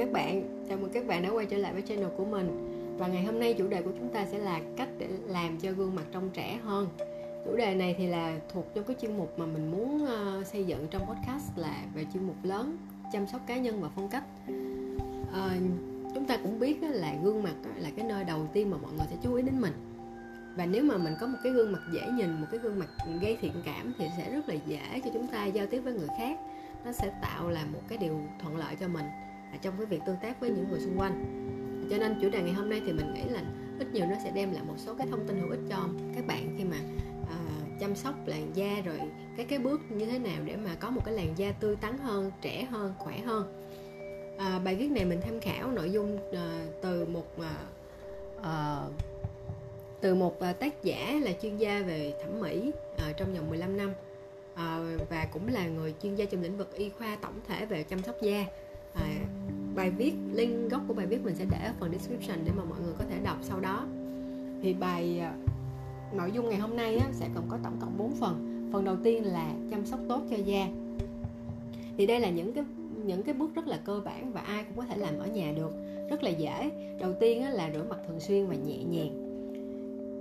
các bạn, chào mừng các bạn đã quay trở lại với channel của mình. Và ngày hôm nay chủ đề của chúng ta sẽ là cách để làm cho gương mặt trong trẻ hơn. Chủ đề này thì là thuộc trong cái chuyên mục mà mình muốn ờ, xây dựng trong podcast là về chuyên mục lớn Chăm sóc cá nhân và phong cách. À, Chúng ta cũng biết là gương mặt là cái nơi đầu tiên mà mọi người sẽ chú ý đến mình. Và nếu mà mình có một cái gương mặt dễ nhìn một cái gương mặt gây thiện cảm thì sẽ rất là dễ cho chúng ta giao tiếp với người khác. Nó sẽ tạo là một cái điều thuận lợi cho mình. À, trong cái việc tương tác với những người xung quanh. Cho nên chủ đề ngày hôm nay thì mình nghĩ là ít nhiều nó sẽ đem lại một số cái thông tin hữu ích cho các bạn khi mà uh, chăm sóc làn da rồi cái cái bước như thế nào để mà có một cái làn da tươi tắn hơn trẻ hơn khỏe hơn. À, bài viết này mình tham khảo nội dung à, từ một à, à, từ một à, tác giả là chuyên gia về thẩm mỹ à, trong vòng 15 năm à, và cũng là người chuyên gia trong lĩnh vực y khoa tổng thể về chăm sóc da. À, bài viết link gốc của bài viết mình sẽ để ở phần description để mà mọi người có thể đọc sau đó. Thì bài à, nội dung ngày hôm nay á, sẽ gồm có tổng cộng 4 phần. Phần đầu tiên là chăm sóc tốt cho da. Thì đây là những cái những cái bước rất là cơ bản và ai cũng có thể làm ở nhà được. Rất là dễ. Đầu tiên á, là rửa mặt thường xuyên và nhẹ nhàng.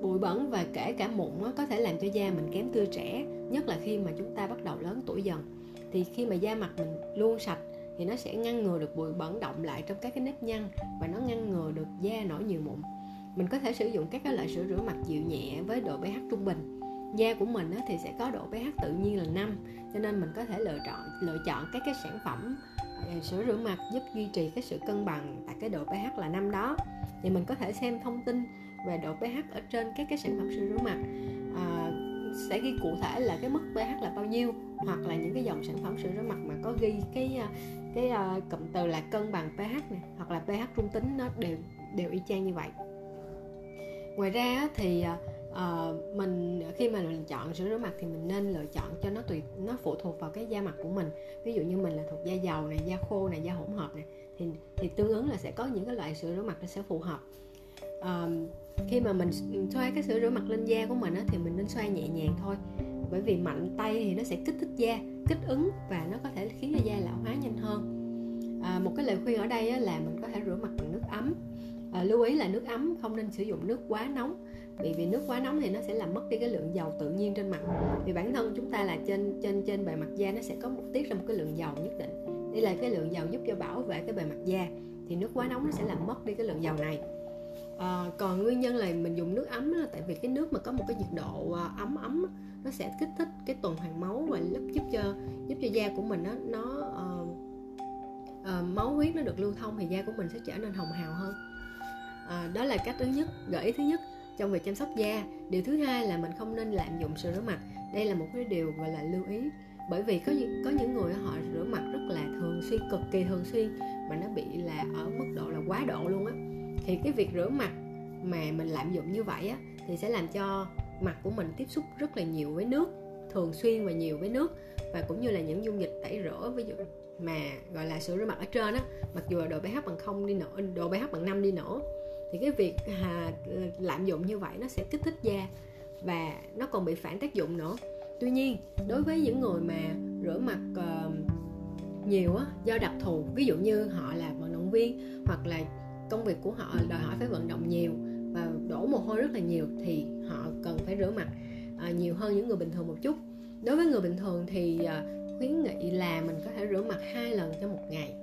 Bụi bẩn và kể cả mụn á, có thể làm cho da mình kém tươi trẻ nhất là khi mà chúng ta bắt đầu lớn tuổi dần. Thì khi mà da mặt mình luôn sạch thì nó sẽ ngăn ngừa được bụi bẩn động lại trong các cái nếp nhăn và nó ngăn ngừa được da nổi nhiều mụn. Mình có thể sử dụng các cái loại sữa rửa mặt dịu nhẹ với độ pH trung bình. Da của mình thì sẽ có độ pH tự nhiên là 5 cho nên mình có thể lựa chọn lựa chọn các cái sản phẩm ờ, sữa rửa mặt giúp duy trì cái sự cân bằng tại cái độ pH là 5 đó. Thì mình có thể xem thông tin về độ pH ở trên các cái sản phẩm sữa rửa mặt à, sẽ ghi cụ thể là cái mức pH là bao nhiêu hoặc là những cái dòng sản phẩm sữa rửa mặt mà có ghi cái ờ, cái uh, cụm từ là cân bằng pH này hoặc là pH trung tính nó đều đều y chang như vậy. Ngoài ra thì uh, mình khi mà mình chọn sữa rửa mặt thì mình nên lựa chọn cho nó tùy nó phụ thuộc vào cái da mặt của mình. Ví dụ như mình là thuộc da dầu này da khô này da hỗn hợp này thì thì tương ứng là sẽ có những cái loại sữa rửa mặt nó sẽ phù hợp. Uh, khi mà mình ừ, xoay cái sữa rửa mặt lên da của mình á, thì mình nên xoay nhẹ nhàng thôi bởi vì mạnh tay thì nó sẽ kích thích da kích ứng và nó có thể khiến cho da lão hóa nhanh hơn. À, một cái lời khuyên ở đây là mình có thể rửa mặt bằng nước ấm. À, lưu ý là nước ấm không nên sử dụng nước quá nóng vì vì nước quá nóng thì nó sẽ làm mất đi cái lượng dầu tự nhiên trên mặt. Vì bản thân chúng ta là trên trên trên bề mặt da nó sẽ có một tiết ra một cái lượng dầu nhất định. Đây là cái lượng dầu giúp cho bảo vệ cái bề mặt da. Thì nước quá nóng nó sẽ làm mất đi cái lượng dầu này. À, còn nguyên nhân là mình dùng nước ấm là tại vì cái nước mà có một cái nhiệt độ à, ấm ấm nó sẽ kích thích cái tuần hoàn máu và giúp cho giúp cho da của mình nó nó uh, uh, máu huyết nó được lưu thông thì da của mình sẽ trở nên hồng hào hơn. Uh, đó là cách thứ nhất gợi ý thứ nhất trong việc chăm sóc da. Điều thứ hai là mình không nên lạm dụng sữa rửa mặt. Đây là một cái điều gọi là lưu ý bởi vì có những có những người họ rửa mặt rất là thường xuyên cực kỳ thường xuyên mà nó bị là ở mức độ là quá độ luôn á. Thì cái việc rửa mặt mà mình lạm dụng như vậy á thì sẽ làm cho mặt của mình tiếp xúc rất là nhiều với nước thường xuyên và nhiều với nước và cũng như là những dung dịch tẩy rửa ví dụ mà gọi là sữa rửa mặt ở trên á mặc dù là độ pH bằng không đi nữa độ pH bằng 5 đi nữa thì cái việc à, lạm dụng như vậy nó sẽ kích thích da và nó còn bị phản tác dụng nữa. Tuy nhiên đối với những người mà rửa mặt uh, nhiều á do đặc thù ví dụ như họ là vận động viên hoặc là công việc của họ đòi hỏi phải vận động nhiều và đổ mồ hôi rất là nhiều thì họ cần phải rửa mặt à, nhiều hơn những người bình thường một chút. Đối với người bình thường thì à, khuyến nghị là mình có thể rửa mặt hai lần trong một ngày.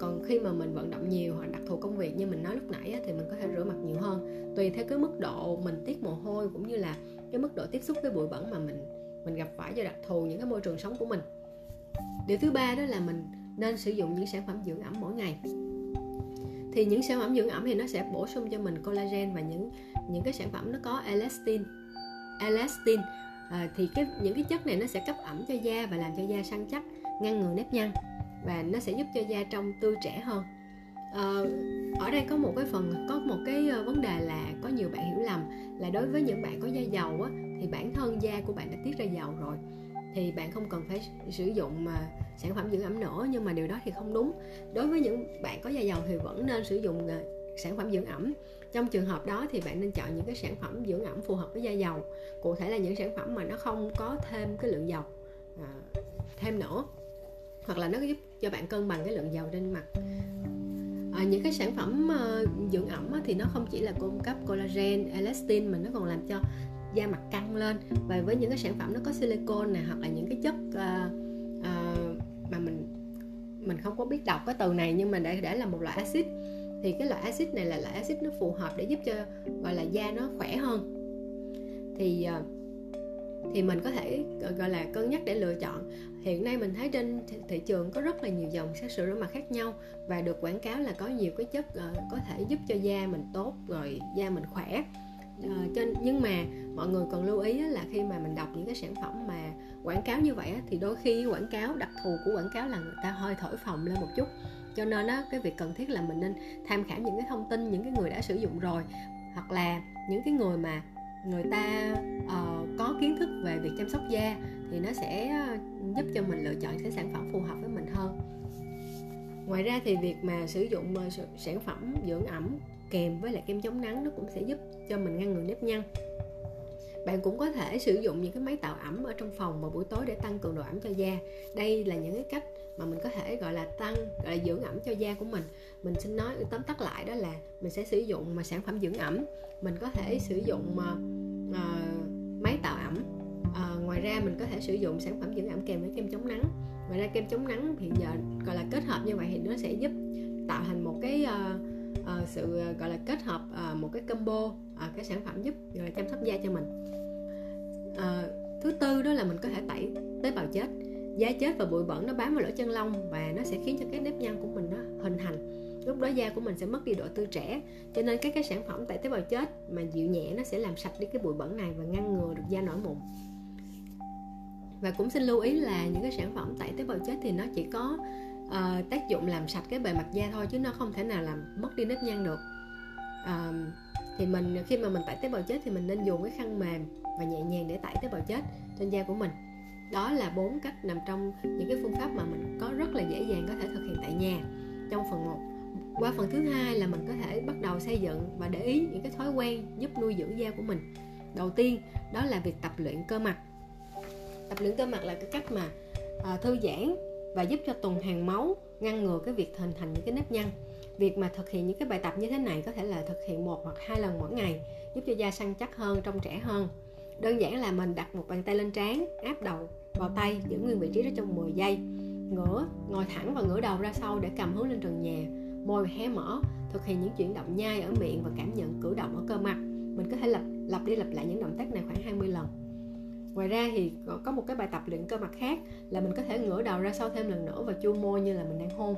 Còn khi mà mình vận động nhiều hoặc đặc thù công việc như mình nói lúc nãy thì mình có thể rửa mặt nhiều hơn. Tùy theo cái mức độ mình tiết mồ hôi cũng như là cái mức độ tiếp xúc với bụi bẩn mà mình mình gặp phải do đặc thù những cái môi trường sống của mình. Điều thứ ba đó là mình nên sử dụng những sản phẩm dưỡng ẩm mỗi ngày thì những sản phẩm dưỡng ẩm thì nó sẽ bổ sung cho mình collagen và những những cái sản phẩm nó có elastin. Elastin à, thì cái những cái chất này nó sẽ cấp ẩm cho da và làm cho da săn chắc ngăn ngừa nếp nhăn và nó sẽ giúp cho da trông tươi trẻ hơn. À, ở đây có một cái phần có một cái ờ, vấn đề là có nhiều bạn hiểu lầm là đối với những bạn có da dầu á, thì bản thân da của bạn đã tiết ra dầu rồi thì bạn không cần phải sử dụng mà sản phẩm dưỡng ẩm nữa nhưng mà điều đó thì không đúng. Đối với những bạn có da dầu thì vẫn nên sử dụng ờ, sản phẩm dưỡng ẩm. Trong trường hợp đó thì bạn nên chọn những cái sản phẩm dưỡng ẩm phù hợp với da dầu. Cụ thể là những sản phẩm mà nó không có thêm cái lượng dầu à, thêm nữa hoặc là nó giúp cho bạn cân bằng cái lượng dầu trên mặt. À, những cái sản phẩm uh, dưỡng ẩm á, thì nó không chỉ là cung cấp collagen elastin mà nó còn làm cho da mặt căng lên. Và với những cái sản phẩm nó có silicone này hoặc là những cái chất uh, uh, mà mình mình không có biết đọc cái từ này nhưng mà để để là một loại axit. Thì cái loại axit này là loại axit nó phù hợp để giúp cho gọi là da nó khỏe hơn. Thì uh, thì mình có thể gọi là cân nhắc để lựa chọn. Hiện nay mình thấy trên thị trường có rất là nhiều dòng sát sữa rửa mặt khác nhau và được quảng cáo là có nhiều cái chất uh, có thể giúp cho da mình tốt rồi da mình khỏe. Ờ, à, cho nhưng mà mọi người cần lưu ý là khi mà mình đọc những cái sản phẩm mà quảng cáo như vậy thì đôi khi quảng cáo đặc thù của quảng cáo là người ta hơi thổi phồng lên một chút. Cho nên á cái việc cần thiết là mình nên tham khảo những cái thông tin những cái người đã sử dụng rồi hoặc là những cái người mà người ta uh, có kiến thức về việc chăm sóc da thì nó sẽ ờ, giúp cho mình lựa chọn cái sản phẩm phù hợp với mình hơn. Ngoài ra thì việc mà sử dụng sản phẩm dưỡng ẩm kèm với lại kem chống nắng nó cũng sẽ giúp cho mình ngăn ngừa nếp nhăn. Bạn cũng có thể sử dụng những cái máy tạo ẩm ở trong phòng vào buổi tối để tăng cường độ ẩm cho da. Đây là những cái cách mà mình có thể gọi là tăng gọi là dưỡng ẩm cho da của mình. Mình xin nói tóm tắt lại đó là mình sẽ sử dụng mà sản phẩm dưỡng ẩm. Mình có thể sử dụng uh, máy tạo ẩm. Uh, ngoài ra mình có thể sử dụng sản phẩm dưỡng ẩm kèm với kem chống nắng. Ngoài ra kem chống nắng hiện giờ gọi là kết hợp như vậy thì nó sẽ giúp tạo thành một cái uh, uh, sự ờ, gọi là kết hợp uh, một cái combo uh, cái sản phẩm giúp uh, chăm sóc da cho mình. Uh, thứ tư đó là mình có thể tẩy tế bào chết. Da chết và bụi bẩn nó bám vào lỗ chân lông và nó sẽ khiến cho cái nếp nhăn của mình nó hình thành. Lúc đó da của mình sẽ mất đi độ tươi trẻ cho nên các cái sản phẩm tẩy tế bào chết mà dịu nhẹ nó sẽ làm sạch đi cái bụi bẩn này và ngăn ngừa được da nổi mụn. Và cũng xin lưu ý là những cái sản phẩm tẩy tế bào chết thì nó chỉ có uh, tác dụng làm sạch cái bề mặt da thôi chứ nó không thể nào làm mất đi nếp nhăn được. Uh, thì mình khi mà mình tẩy tế bào chết thì mình nên dùng cái khăn mềm và nhẹ nhàng để tẩy tế bào chết trên da của mình. Đó là bốn cách nằm trong những cái phương pháp mà mình có rất là dễ dàng có thể thực hiện tại nhà. Trong phần 1 qua phần thứ hai là mình có thể bắt đầu xây dựng và để ý những cái thói quen giúp nuôi dưỡng da của mình. Đầu tiên đó là việc tập luyện cơ mặt. Tập luyện cơ mặt là cái cách mà à, thư giãn và giúp cho tuần hoàn máu ngăn ngừa cái việc hình thành những cái nếp nhăn. Việc mà thực hiện những cái bài tập như thế này có thể là thực hiện một hoặc hai lần mỗi ngày, giúp cho da săn chắc hơn trong trẻ hơn. Đơn giản là mình đặt một bàn tay lên trán, áp đầu vào tay, giữ nguyên vị trí đó trong 10 giây. Ngửa, ngồi thẳng và ngửa đầu ra sau để cầm hướng lên trần nhà. Môi hé mở, thực hiện những chuyển động nhai ở miệng và cảm nhận cử động ở cơ mặt. Mình có thể lặp lặp đi lặp lại những động tác này khoảng 20 lần ngoài ra thì có một cái bài tập luyện cơ mặt khác là mình có thể ngửa đầu ra sau thêm lần nữa và chu môi như là mình đang hôn.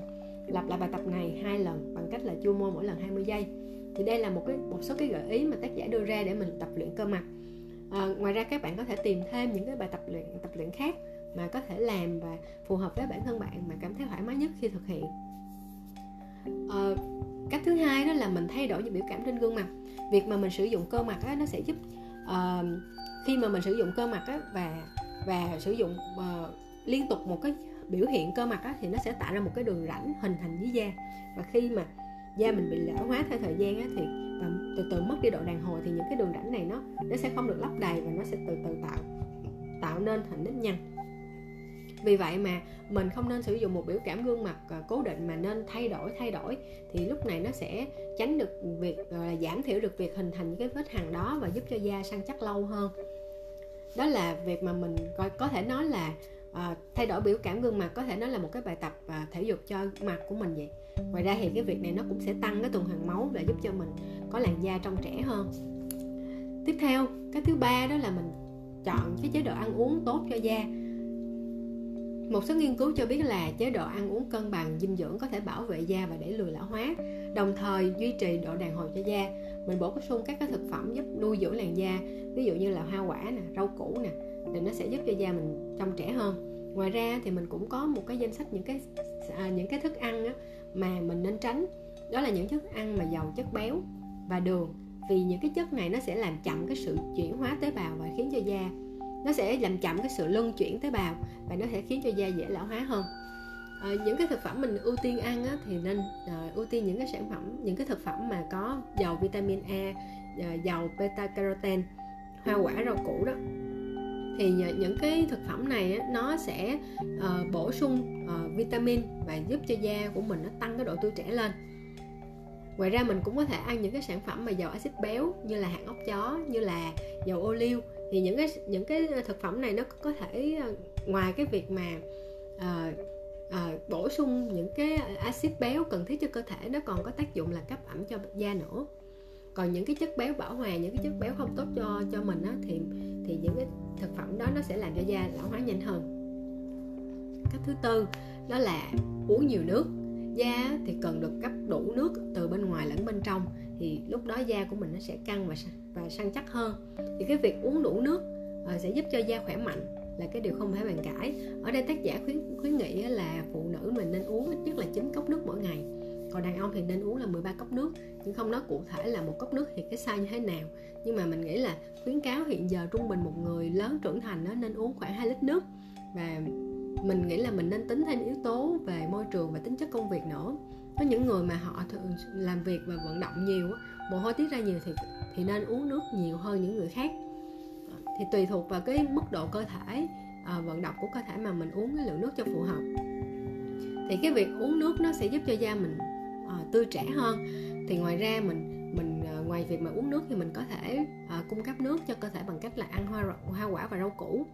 Lặp lại bài tập này hai lần bằng cách là chu môi mỗi lần 20 giây. Thì đây là một cái một số cái gợi ý mà tác giả đưa ra để mình tập luyện cơ mặt. À, ngoài ra các bạn có thể tìm thêm những cái bài tập luyện tập luyện khác mà có thể làm và phù hợp với bản thân bạn mà cảm thấy thoải mái nhất khi thực hiện. À, cách thứ hai đó là mình thay đổi những biểu cảm trên gương mặt. Việc mà mình sử dụng cơ mặt á, nó sẽ giúp uh, khi mà mình sử dụng cơ mặt á, và và sử dụng uh, liên tục một cái biểu hiện cơ mặt á, thì nó sẽ tạo ra một cái đường rãnh hình thành dưới da. Và khi mà da mình bị lão hóa theo thời gian á, thì và từ từ mất đi độ đàn hồi thì những cái đường rãnh này nó nó sẽ không được lấp đầy và nó sẽ từ từ tạo tạo nên thành nếp nhăn. Vì vậy mà mình không nên sử dụng một biểu cảm gương mặt ờ, cố định mà nên thay đổi thay đổi thì lúc này nó sẽ tránh được việc là giảm thiểu được việc hình thành những cái vết hằn đó và giúp cho da săn chắc lâu hơn đó là việc mà mình coi có thể nói là à, thay đổi biểu cảm gương mặt có thể nói là một cái bài tập à, thể dục cho mặt của mình vậy. Ngoài ra thì cái việc này nó cũng sẽ tăng cái tuần hoàn máu và giúp cho mình có làn da trong trẻ hơn. Tiếp theo cái thứ ba đó là mình chọn cái chế độ ăn uống tốt cho da. Một số nghiên cứu cho biết là chế độ ăn uống cân bằng dinh dưỡng có thể bảo vệ da và đẩy lùi lão hóa đồng thời duy trì độ đàn hồi cho da mình bổ sung các cái thực phẩm giúp nuôi dưỡng làn da ví dụ như là hoa quả nè rau củ nè thì nó sẽ giúp cho da mình trong trẻ hơn. Ngoài ra thì mình cũng có một cái danh sách những cái à, những cái thức ăn á, mà mình nên tránh. Đó là những thức ăn mà giàu chất béo và đường vì những cái chất này nó sẽ làm chậm cái sự chuyển hóa tế bào và khiến cho da nó sẽ làm chậm cái sự luân chuyển tế bào và nó sẽ khiến cho da dễ lão hóa hơn à, những cái thực phẩm mình ưu tiên ăn á, thì nên à, ưu tiên những cái sản phẩm những cái thực phẩm mà có giàu vitamin A ờ, à, giàu beta carotene hoa quả rau củ đó. Thì những cái thực phẩm này á, nó sẽ uh, bổ sung uh, vitamin và giúp cho da của mình nó tăng cái độ tươi trẻ lên. Ngoài ra mình cũng có thể ăn những cái sản phẩm mà giàu axit béo như là hạt ốc chó như là dầu ô liu thì những cái những cái thực phẩm này nó có thể ngoài cái việc mà uh, à, bổ sung những cái axit béo cần thiết cho cơ thể nó còn có tác dụng là cấp ẩm cho da nữa. Còn những cái chất béo bảo hòa những cái chất béo không tốt cho cho mình á, thì thì những cái thực phẩm đó nó sẽ làm cho da lão hóa nhanh hơn. Cách thứ tư đó là uống nhiều nước. Da thì cần được cấp đủ nước từ bên ngoài lẫn bên trong thì lúc đó da của mình nó sẽ căng và và săn chắc hơn. Thì cái việc uống đủ nước ờ, sẽ giúp cho da khỏe mạnh là cái điều không thể bàn cãi. Ở đây tác giả khuyến khuyến nghị là phụ nữ mình nên uống ít nhất là 9 cốc nước mỗi ngày. Còn đàn ông thì nên uống là 13 cốc nước, nhưng không nói cụ thể là một cốc nước thì cái size như thế nào. Nhưng mà mình nghĩ là khuyến cáo hiện giờ trung bình một người lớn trưởng thành nó nên uống khoảng 2 lít nước. Và mình nghĩ là mình nên tính thêm yếu tố về môi trường và tính chất công việc nữa. Có những người mà họ thường làm việc và vận động nhiều mồ hôi tiết ra nhiều thì thì nên uống nước nhiều hơn những người khác thì tùy thuộc vào cái mức độ cơ thể à, vận động của cơ thể mà mình uống cái lượng nước cho phù hợp. Thì cái việc uống nước nó sẽ giúp cho da mình à, tươi trẻ hơn. Thì ngoài ra mình mình à, ngoài việc mà uống nước thì mình có thể à, cung cấp nước cho cơ thể bằng cách là ăn hoa hoa quả và rau củ.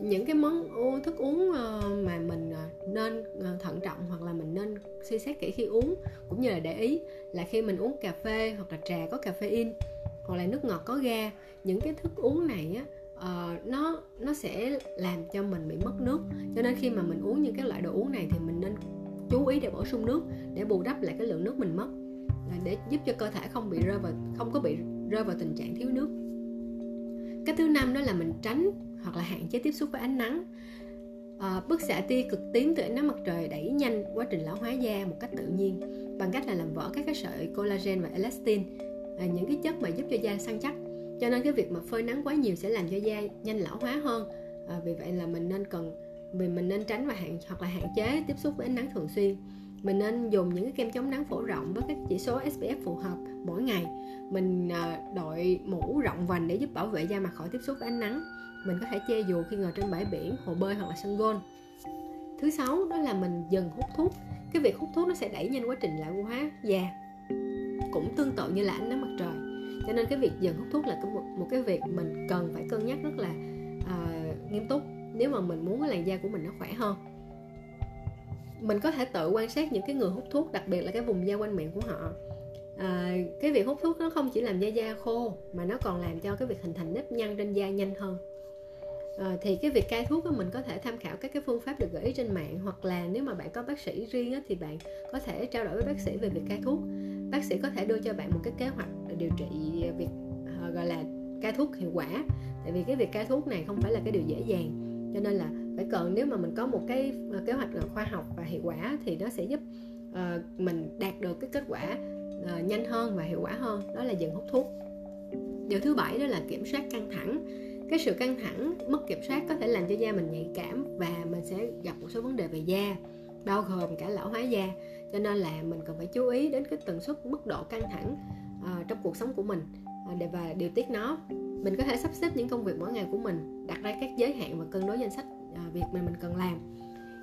Những cái món thức uống ờ, mà mình à, nên ờ, thận trọng hoặc là mình nên suy xét kỹ khi uống cũng như là để ý là khi mình uống cà phê hoặc là trà có caffeine hoặc là nước ngọt có ga. Những cái thức uống này á uh, nó nó sẽ làm cho mình bị mất nước. Cho nên khi mà mình uống những cái loại đồ uống này thì mình nên chú ý để bổ sung nước để bù đắp lại cái lượng nước mình mất để giúp cho cơ thể không bị rơi vào không có bị rơi vào tình trạng thiếu nước. Cái thứ năm đó là mình tránh hoặc là hạn chế tiếp xúc với ánh nắng. Ờ, à, bức xạ tia cực tím từ ánh nắng mặt trời đẩy nhanh quá trình lão hóa da một cách tự nhiên bằng cách là làm vỡ các cái sợi collagen và elastin những cái chất mà giúp cho da săn chắc. Cho nên cái việc mà phơi nắng quá nhiều sẽ làm cho da nhanh lão hóa hơn. À, vì vậy là mình nên cần vì mình nên tránh và hạn hoặc là hạn chế tiếp xúc với ánh nắng thường xuyên. Mình nên dùng những cái kem chống nắng phổ rộng với các chỉ số SPF phù hợp mỗi ngày. Mình à, đội mũ rộng vành để giúp bảo vệ da mặt khỏi tiếp xúc với ánh nắng. Mình có thể che dù khi ngồi trên bãi biển hồ bơi hoặc là sân golf thứ sáu đó là mình dừng hút thuốc. Cái việc hút thuốc nó sẽ đẩy nhanh quá trình lão hóa da cũng tương tự như là ánh nắng mặt trời. Cho nên cái việc dừng hút thuốc là một, một cái việc mình cần phải cân nhắc rất là uh, nghiêm túc nếu mà mình muốn cái làn da của mình nó khỏe hơn. Mình có thể tự quan sát những cái người hút thuốc đặc biệt là cái vùng da quanh miệng của họ. À, cái việc hút thuốc nó không chỉ làm da da khô mà nó còn làm cho cái việc hình thành nếp nhăn trên da nhanh hơn à, thì cái việc cai thuốc đó, mình có thể tham khảo các cái phương pháp được gợi ý trên mạng hoặc là nếu mà bạn có bác sĩ riêng đó, thì bạn có thể trao đổi với bác sĩ về việc cai thuốc. Bác sĩ có thể đưa cho bạn một cái kế hoạch điều trị việc uh, gọi là cai thuốc hiệu quả. Tại vì cái việc cai thuốc này không phải là cái điều dễ dàng cho nên là phải cần nếu mà mình có một cái ờ, kế hoạch khoa học và hiệu quả thì nó sẽ giúp uh, mình đạt được cái kết quả uh, nhanh hơn và hiệu quả hơn. Đó là dừng hút thuốc. Điều thứ bảy đó là kiểm soát căng thẳng cái sự căng thẳng mất kiểm soát có thể làm cho da mình nhạy cảm và mình sẽ gặp một số vấn đề về da bao gồm cả lão hóa da. Cho nên là mình cần phải chú ý đến cái tần suất mức độ căng thẳng uh, trong cuộc sống của mình uh, để và điều tiết nó. Mình có thể sắp xếp những công việc mỗi ngày của mình đặt ra các giới hạn và cân đối danh sách uh, việc mà mình cần làm.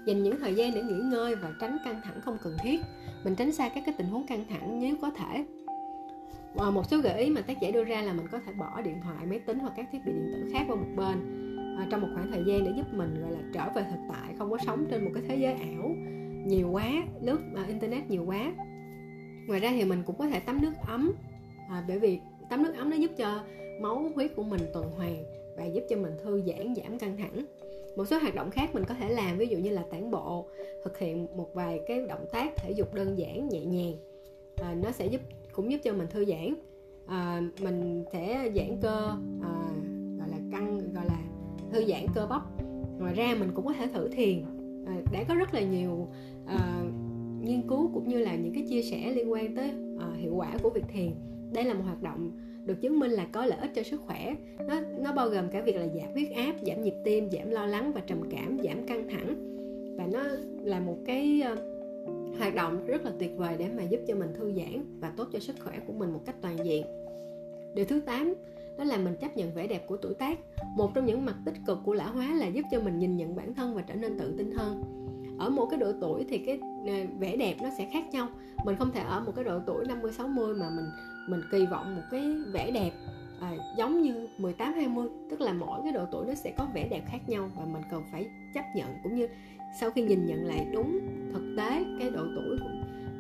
Dành những thời gian để nghỉ ngơi và tránh căng thẳng không cần thiết. Mình tránh xa các cái tình huống căng thẳng nếu có thể và một số gợi ý mà tác giả đưa ra là mình có thể bỏ điện thoại máy tính hoặc các thiết bị điện tử khác qua một bên à, trong một khoảng thời gian để giúp mình gọi là trở về thực tại không có sống trên một cái thế giới ảo nhiều quá lướt ờ, internet nhiều quá. Ngoài ra thì mình cũng có thể tắm nước ấm à, bởi vì tắm nước ấm nó giúp cho máu huyết của mình tuần hoàn và giúp cho mình thư giãn giảm căng thẳng. Một số hoạt động khác mình có thể làm ví dụ như là tản bộ thực hiện một vài cái động tác thể dục đơn giản nhẹ nhàng à, nó sẽ giúp cũng giúp cho mình thư giãn. À, mình sẽ giãn cơ à, gọi là căng gọi là thư giãn cơ bắp. Ngoài ra mình cũng có thể thử thiền. À, đã có rất là nhiều à, nghiên cứu cũng như là những cái chia sẻ liên quan tới à, hiệu quả của việc thiền. Đây là một hoạt động được chứng minh là có lợi ích cho sức khỏe. Nó nó bao gồm cả việc là giảm huyết áp giảm nhịp tim giảm lo lắng và trầm cảm giảm căng thẳng. Và nó là một cái uh, hoạt động rất là tuyệt vời để mà giúp cho mình thư giãn và tốt cho sức khỏe của mình một cách toàn diện. Điều thứ 8 đó là mình chấp nhận vẻ đẹp của tuổi tác. Một trong những mặt tích cực của lão hóa là giúp cho mình nhìn nhận bản thân và trở nên tự tin hơn. Ở một cái độ tuổi thì cái ờ, vẻ đẹp nó sẽ khác nhau. Mình không thể ở một cái độ tuổi 50 60 mà mình mình kỳ vọng một cái vẻ đẹp à, giống như 18 20 tức là mỗi cái độ tuổi nó sẽ có vẻ đẹp khác nhau và mình cần phải chấp nhận cũng như sau khi nhìn nhận lại đúng thực tế cái độ tuổi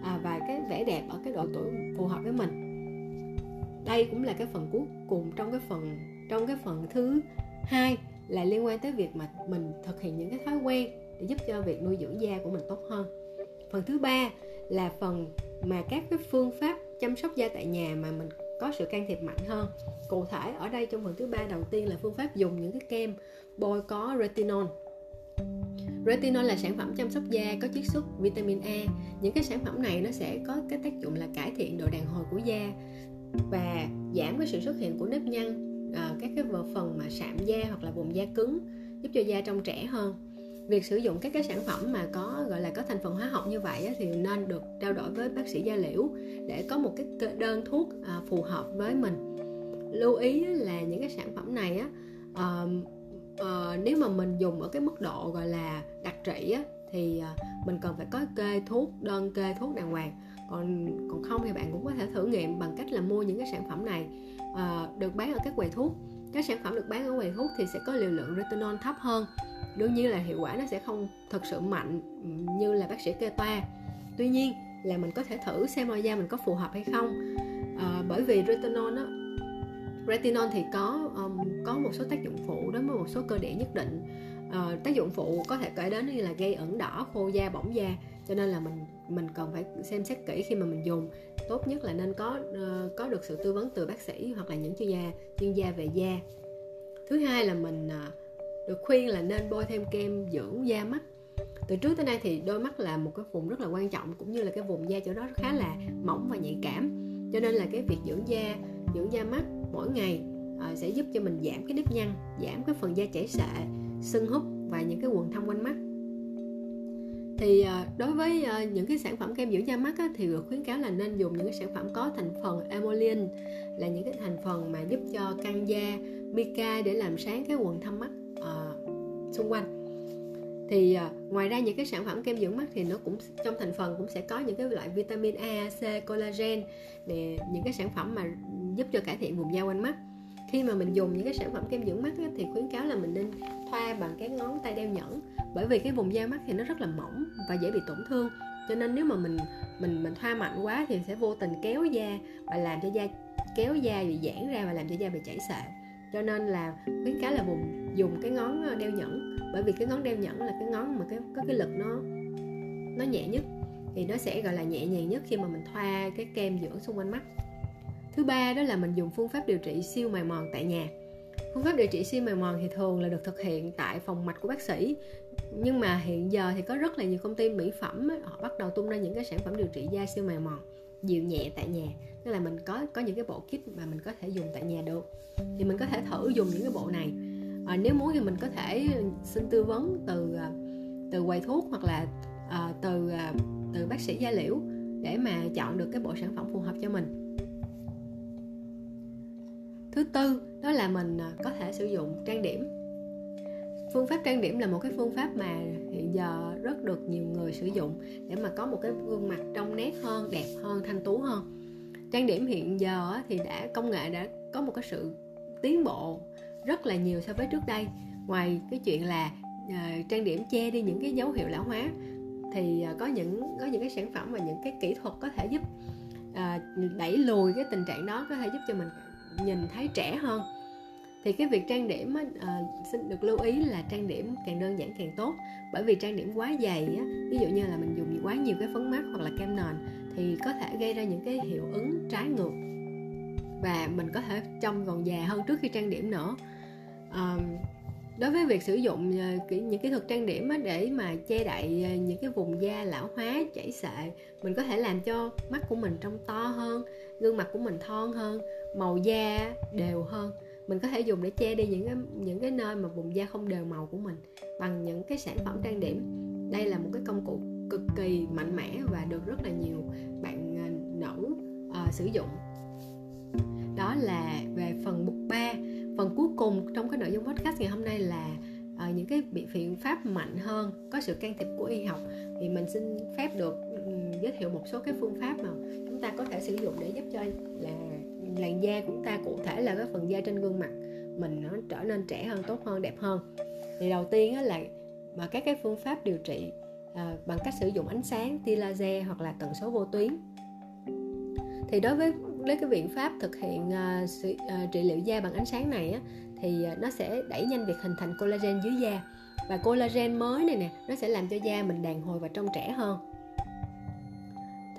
à, và cái vẻ đẹp ở cái độ tuổi phù hợp với mình. Đây cũng là cái phần cuối cùng trong cái phần trong cái phần thứ hai là liên quan tới việc mà mình thực hiện những cái thói quen để giúp cho việc nuôi dưỡng da của mình tốt hơn. Phần thứ ba là phần mà các cái phương pháp chăm sóc da tại nhà mà mình có sự can thiệp mạnh hơn cụ thể ở đây trong phần thứ ba đầu tiên là phương pháp dùng những cái kem bôi có retinol Retinol là sản phẩm chăm sóc da có chiết xuất vitamin A. Những cái sản phẩm này nó sẽ có cái tác dụng là cải thiện độ đàn hồi của da và giảm cái sự xuất hiện của nếp nhăn, à, các cái phần mà sạm da hoặc là vùng da cứng giúp cho da trông trẻ hơn. Việc sử dụng các cái sản phẩm mà có gọi là có thành phần hóa học như vậy thì nên được trao đổi với bác sĩ da liễu để có một cái đơn thuốc à, phù hợp với mình. Lưu ý là những cái sản phẩm này á, ờ, nếu mà mình dùng ở cái mức độ gọi là đặc trị á, thì à, mình cần phải có kê thuốc đơn kê thuốc đàng hoàng còn còn không thì bạn cũng có thể thử nghiệm bằng cách là mua những cái sản phẩm này ờ, được bán ở các quầy thuốc các sản phẩm được bán ở quầy thuốc thì sẽ có liều lượng retinol thấp hơn. Đương nhiên là hiệu quả nó sẽ không thực sự mạnh như là bác sĩ kê toa. Tuy nhiên là mình có thể thử xem môi da mình có phù hợp hay không. À, bởi vì retinol đó, retinol thì có um, có một số tác dụng phụ đối với một số cơ địa nhất định. À, tác dụng phụ có thể kể đến như là gây ẩn đỏ khô da bỏng da. Cho nên là mình mình cần phải xem xét kỹ khi mà mình dùng tốt nhất là nên có uh, có được sự tư vấn từ bác sĩ hoặc là những chuyên gia chuyên gia về da. Thứ hai là mình uh, được khuyên là nên bôi thêm kem dưỡng da mắt. Từ trước tới nay thì đôi mắt là một cái vùng rất là quan trọng cũng như là cái vùng da chỗ đó khá là mỏng và nhạy cảm. Cho nên là cái việc dưỡng da dưỡng da mắt mỗi ngày uh, sẽ giúp cho mình giảm cái nếp nhăn giảm cái phần da chảy xệ sưng húp và những cái quần thâm quanh mắt thì à, đối với à, những cái sản phẩm kem dưỡng da mắt á, thì được khuyến cáo là nên dùng những cái sản phẩm có thành phần emollient là những cái thành phần mà giúp cho căng da mica để làm sáng cái quần thâm mắt à, xung quanh. Thì à, ngoài ra những cái sản phẩm kem dưỡng mắt thì nó cũng trong thành phần cũng sẽ có những cái loại vitamin A, C, collagen để những cái sản phẩm mà giúp cho cải thiện vùng da quanh mắt khi mà mình dùng những cái sản phẩm kem dưỡng mắt á, thì khuyến cáo là mình nên thoa bằng cái ngón tay đeo nhẫn. Bởi vì cái vùng da mắt thì nó rất là mỏng và dễ bị tổn thương. Cho nên nếu mà mình mình mình thoa mạnh quá thì sẽ vô tình kéo da và làm cho da kéo da bị giãn ra và làm cho da bị chảy xệ. Cho nên là khuyến cáo là vùng dùng cái ngón ờ, đeo nhẫn. Bởi vì cái ngón đeo nhẫn là cái ngón mà cái có cái lực nó nó nhẹ nhất. Thì nó sẽ gọi là nhẹ nhàng nhất khi mà mình thoa cái kem dưỡng xung quanh mắt thứ ba đó là mình dùng phương pháp điều trị siêu mài mòn tại nhà. Phương pháp điều trị siêu mài mòn thì thường là được thực hiện tại phòng mạch của bác sĩ. Nhưng mà hiện giờ thì có rất là nhiều công ty mỹ phẩm họ bắt đầu tung ra những cái sản phẩm điều trị da siêu mài mòn dịu nhẹ tại nhà. Tức là mình có có những cái bộ kit mà mình có thể dùng tại nhà được. Thì mình có thể thử dùng những cái bộ này. À, nếu muốn thì mình có thể xin tư vấn từ ờ, từ quầy thuốc hoặc là à, từ từ bác sĩ da liễu để mà chọn được cái bộ sản phẩm phù hợp cho mình thứ tư đó là mình à, có thể sử dụng trang điểm. Phương pháp trang điểm là một cái phương pháp mà hiện giờ rất được nhiều người sử dụng để mà có một cái gương mặt trong nét hơn đẹp hơn thanh tú hơn. Trang điểm hiện giờ thì đã công nghệ đã có một cái sự tiến bộ rất là nhiều so với trước đây. Ngoài cái chuyện là uh, trang điểm che đi những cái dấu hiệu lão hóa thì uh, có những có những cái sản phẩm và những cái kỹ thuật có thể giúp uh, đẩy lùi cái tình trạng đó có thể giúp cho mình nhìn thấy trẻ hơn. Thì cái việc trang điểm á, à, xin được lưu ý là trang điểm càng đơn giản càng tốt. Bởi vì trang điểm quá dày á, ví dụ như là mình dùng quá nhiều cái phấn mắt hoặc là kem nền thì có thể gây ra những cái hiệu ứng trái ngược và mình có thể trông còn già hơn trước khi trang điểm nữa. À, đối với việc sử dụng ờ, những kỹ thuật trang điểm á, để mà che đậy ờ, những cái vùng da lão hóa chảy xệ mình có thể làm cho mắt của mình trông to hơn gương mặt của mình thon hơn màu da đều hơn. Mình có thể dùng để che đi những cái những cái nơi mà vùng da không đều màu của mình bằng những cái sản phẩm trang điểm. Đây là một cái công cụ cực kỳ mạnh mẽ và được rất là nhiều bạn à, nữ uh, sử dụng. Đó là về phần mục 3 phần cuối cùng trong cái nội dung podcast ngày hôm nay là uh, những cái biện pháp mạnh hơn có sự can thiệp của y học. Thì mình xin phép được giới thiệu một số cái phương pháp mà chúng ta có thể sử dụng để giúp cho là làn da của chúng ta cụ thể là cái phần da trên gương mặt. Mình nó trở nên trẻ hơn tốt hơn đẹp hơn. Thì đầu tiên á là mà các cái phương pháp điều trị à, bằng cách sử dụng ánh sáng tia laser hoặc là tần số vô tuyến. Thì đối với với cái biện pháp thực hiện à, sự, à, trị liệu da bằng ánh sáng này á, thì à, nó sẽ đẩy nhanh việc hình thành collagen dưới da. Và collagen mới này nè nó sẽ làm cho da mình đàn hồi và trông trẻ hơn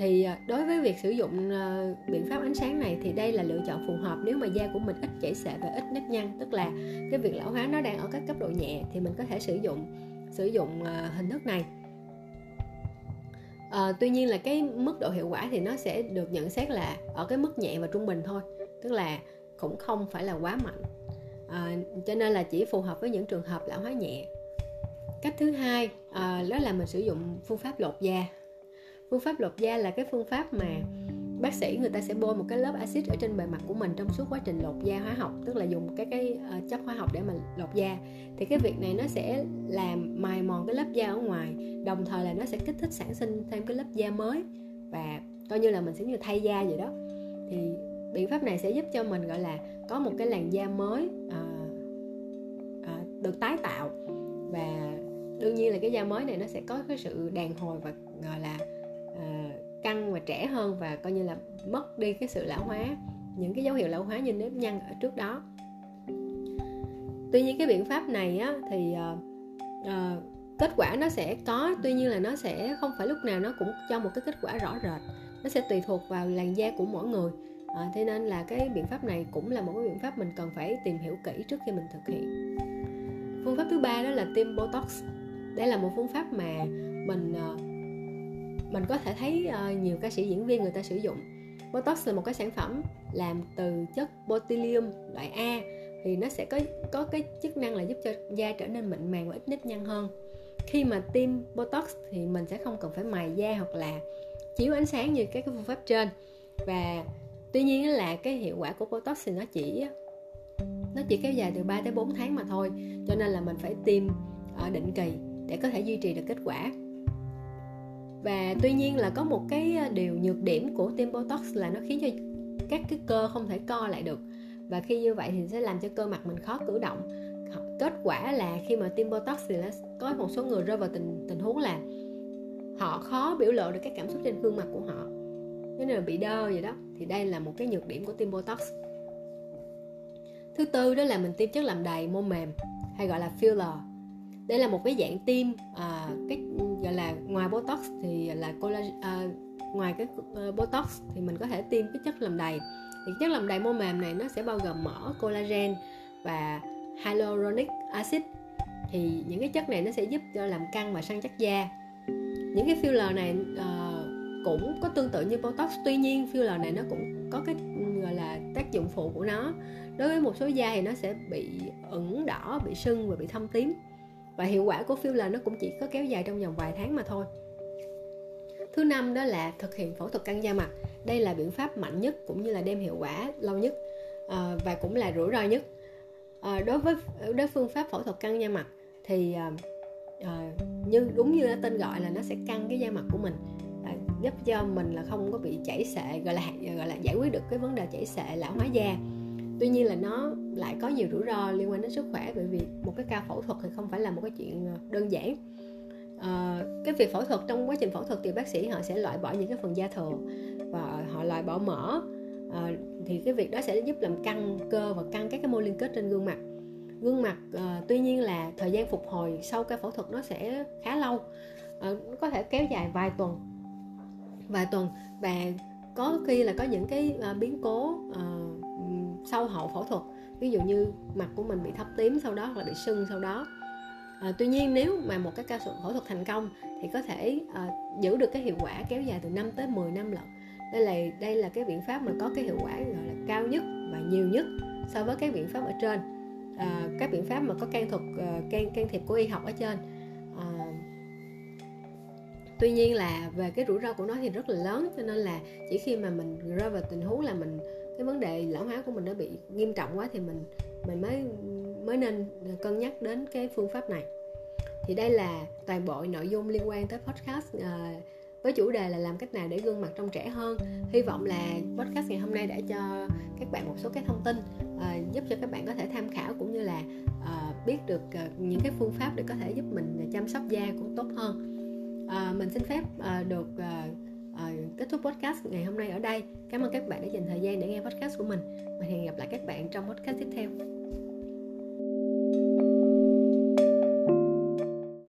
thì à, đối với việc sử dụng ờ, biện pháp ánh sáng này thì đây là lựa chọn phù hợp nếu mà da của mình ít chảy xệ và ít nếp nhăn. Tức là cái việc lão hóa nó đang ở các cấp độ nhẹ thì mình có thể sử dụng sử dụng ờ, hình thức này. À, tuy nhiên là cái mức độ hiệu quả thì nó sẽ được nhận xét là ở cái mức nhẹ và trung bình thôi tức là cũng không phải là quá mạnh. À, cho nên là chỉ phù hợp với những trường hợp lão hóa nhẹ. Cách thứ hai à, đó là mình sử dụng phương pháp lột da phương pháp lột da là cái phương pháp mà bác sĩ người ta sẽ bôi một cái lớp axit ở trên bề mặt của mình trong suốt quá trình lột da hóa học tức là dùng các cái uh, chất hóa học để mà lột da. Thì cái việc này nó sẽ làm mài mòn cái lớp da ở ngoài đồng thời là nó sẽ kích thích sản sinh thêm cái lớp da mới và coi như là mình sẽ như thay da vậy đó. Thì biện pháp này sẽ giúp cho mình gọi là có một cái làn da mới uh, uh, được tái tạo. Và đương nhiên là cái da mới này nó sẽ có cái sự đàn hồi và gọi là uh, căng và trẻ hơn và coi như là mất đi cái sự lão hóa những cái dấu hiệu lão hóa như nếp nhăn ở trước đó. Tuy nhiên cái biện pháp này á, thì uh, uh, kết quả nó sẽ có tuy nhiên là nó sẽ không phải lúc nào nó cũng cho một cái kết quả rõ rệt. Nó sẽ tùy thuộc vào làn da của mỗi người. À, thế nên là cái biện pháp này cũng là một cái biện pháp mình cần phải tìm hiểu kỹ trước khi mình thực hiện. Phương pháp thứ ba đó là tiêm botox. Đây là một phương pháp mà mình uh, mình có thể thấy uh, nhiều ca sĩ diễn viên người ta sử dụng. Botox là một cái sản phẩm làm từ chất botulium loại A thì nó sẽ có có cái chức năng là giúp cho da trở nên mịn màng và ít nếp nhăn hơn. Khi mà tiêm Botox thì mình sẽ không cần phải mài da hoặc là chiếu ánh sáng như các cái phương pháp trên. Và tuy nhiên là cái hiệu quả của Botox thì nó chỉ nó chỉ kéo dài từ 3 tới 4 tháng mà thôi cho nên là mình phải tiêm ở định kỳ để có thể duy trì được kết quả và tuy nhiên là có một cái ờ, điều nhược điểm của tiêm botox là nó khiến cho các cái cơ không thể co lại được. Và khi như vậy thì sẽ làm cho cơ mặt mình khó cử động. Kết quả là khi mà tiêm botox thì nó có một số người rơi vào tình tình huống là họ khó biểu lộ được các cảm xúc trên gương mặt của họ. Thế nên là bị đơ vậy đó. Thì đây là một cái nhược điểm của tiêm botox thứ tư đó là mình tiêm chất làm đầy mô mềm, hay gọi là filler đây là một cái dạng tiêm à, cái gọi là ngoài botox thì là collagen à, ngoài cái uh, botox thì mình có thể tiêm cái chất làm đầy. Thì chất làm đầy mô mềm này nó sẽ bao gồm mỡ collagen và hyaluronic acid. Thì những cái chất này nó sẽ giúp cho làm căng và săn chắc da. Những cái filler này uh, cũng có tương tự như botox tuy nhiên filler này nó cũng có cái gọi là tác dụng phụ của nó. Đối với một số da thì nó sẽ bị ửng đỏ bị sưng và bị thâm tím và hiệu quả của filler nó cũng chỉ có kéo dài trong vòng vài tháng mà thôi. Thứ năm đó là thực hiện phẫu thuật căng da mặt. Đây là biện pháp mạnh nhất cũng như là đem hiệu quả lâu nhất à, và cũng là rủi ro nhất. À, đối với đối với phương pháp phẫu thuật căng da mặt thì à, à, như đúng như tên gọi là nó sẽ căng cái da mặt của mình. À, giúp cho mình là không có bị chảy xệ gọi là gọi là giải quyết được cái vấn đề chảy xệ lão hóa da tuy nhiên là nó lại có nhiều rủi ro liên quan đến sức khỏe bởi vì một cái ca phẫu thuật thì không phải là một cái chuyện ờ, đơn giản. À, cái việc phẫu thuật trong quá trình phẫu thuật thì bác sĩ họ sẽ loại bỏ những cái phần da thừa và họ loại bỏ mỡ. À, thì cái việc đó sẽ giúp làm căng cơ và căng các cái mô liên kết trên gương mặt. Gương mặt à, tuy nhiên là thời gian phục hồi sau ca phẫu thuật nó sẽ khá lâu à, nó có thể kéo dài vài tuần. Vài tuần. Và có khi là có những cái uh, biến cố uh, sau hậu phẫu thuật. Ví dụ như mặt của mình bị thấp tím sau đó hoặc là bị sưng sau đó. À, tuy nhiên nếu mà một cái ca phẫu thuật thành công thì có thể à, giữ được cái hiệu quả kéo dài từ 5 tới 10 năm lận. Đây là đây là cái biện pháp mà có cái hiệu quả gọi là cao nhất và nhiều nhất so với các biện pháp ở trên. À, các biện pháp mà có can thuật à, can can thiệp của y học ở trên. À, tuy nhiên là về cái rủi ro của nó thì rất là lớn cho nên là chỉ khi mà mình rơi vào tình huống là mình cái vấn đề lão hóa của mình nó bị nghiêm trọng quá thì mình mình mới mới nên cân nhắc đến cái phương pháp này. Thì đây là toàn bộ nội dung liên quan tới podcast uh, với chủ đề là làm cách nào để gương mặt trong trẻ hơn. Hy vọng là podcast ngày hôm nay đã cho các bạn một số cái thông tin uh, giúp cho các bạn có thể tham khảo cũng như là uh, biết được uh, những cái phương pháp để có thể giúp mình chăm sóc da cũng tốt hơn. Uh, mình xin phép uh, được uh, Ờ, kết thúc podcast ngày hôm nay ở đây. Cảm ơn các bạn đã dành thời gian để nghe podcast của mình. Và hẹn gặp lại các bạn trong podcast tiếp theo.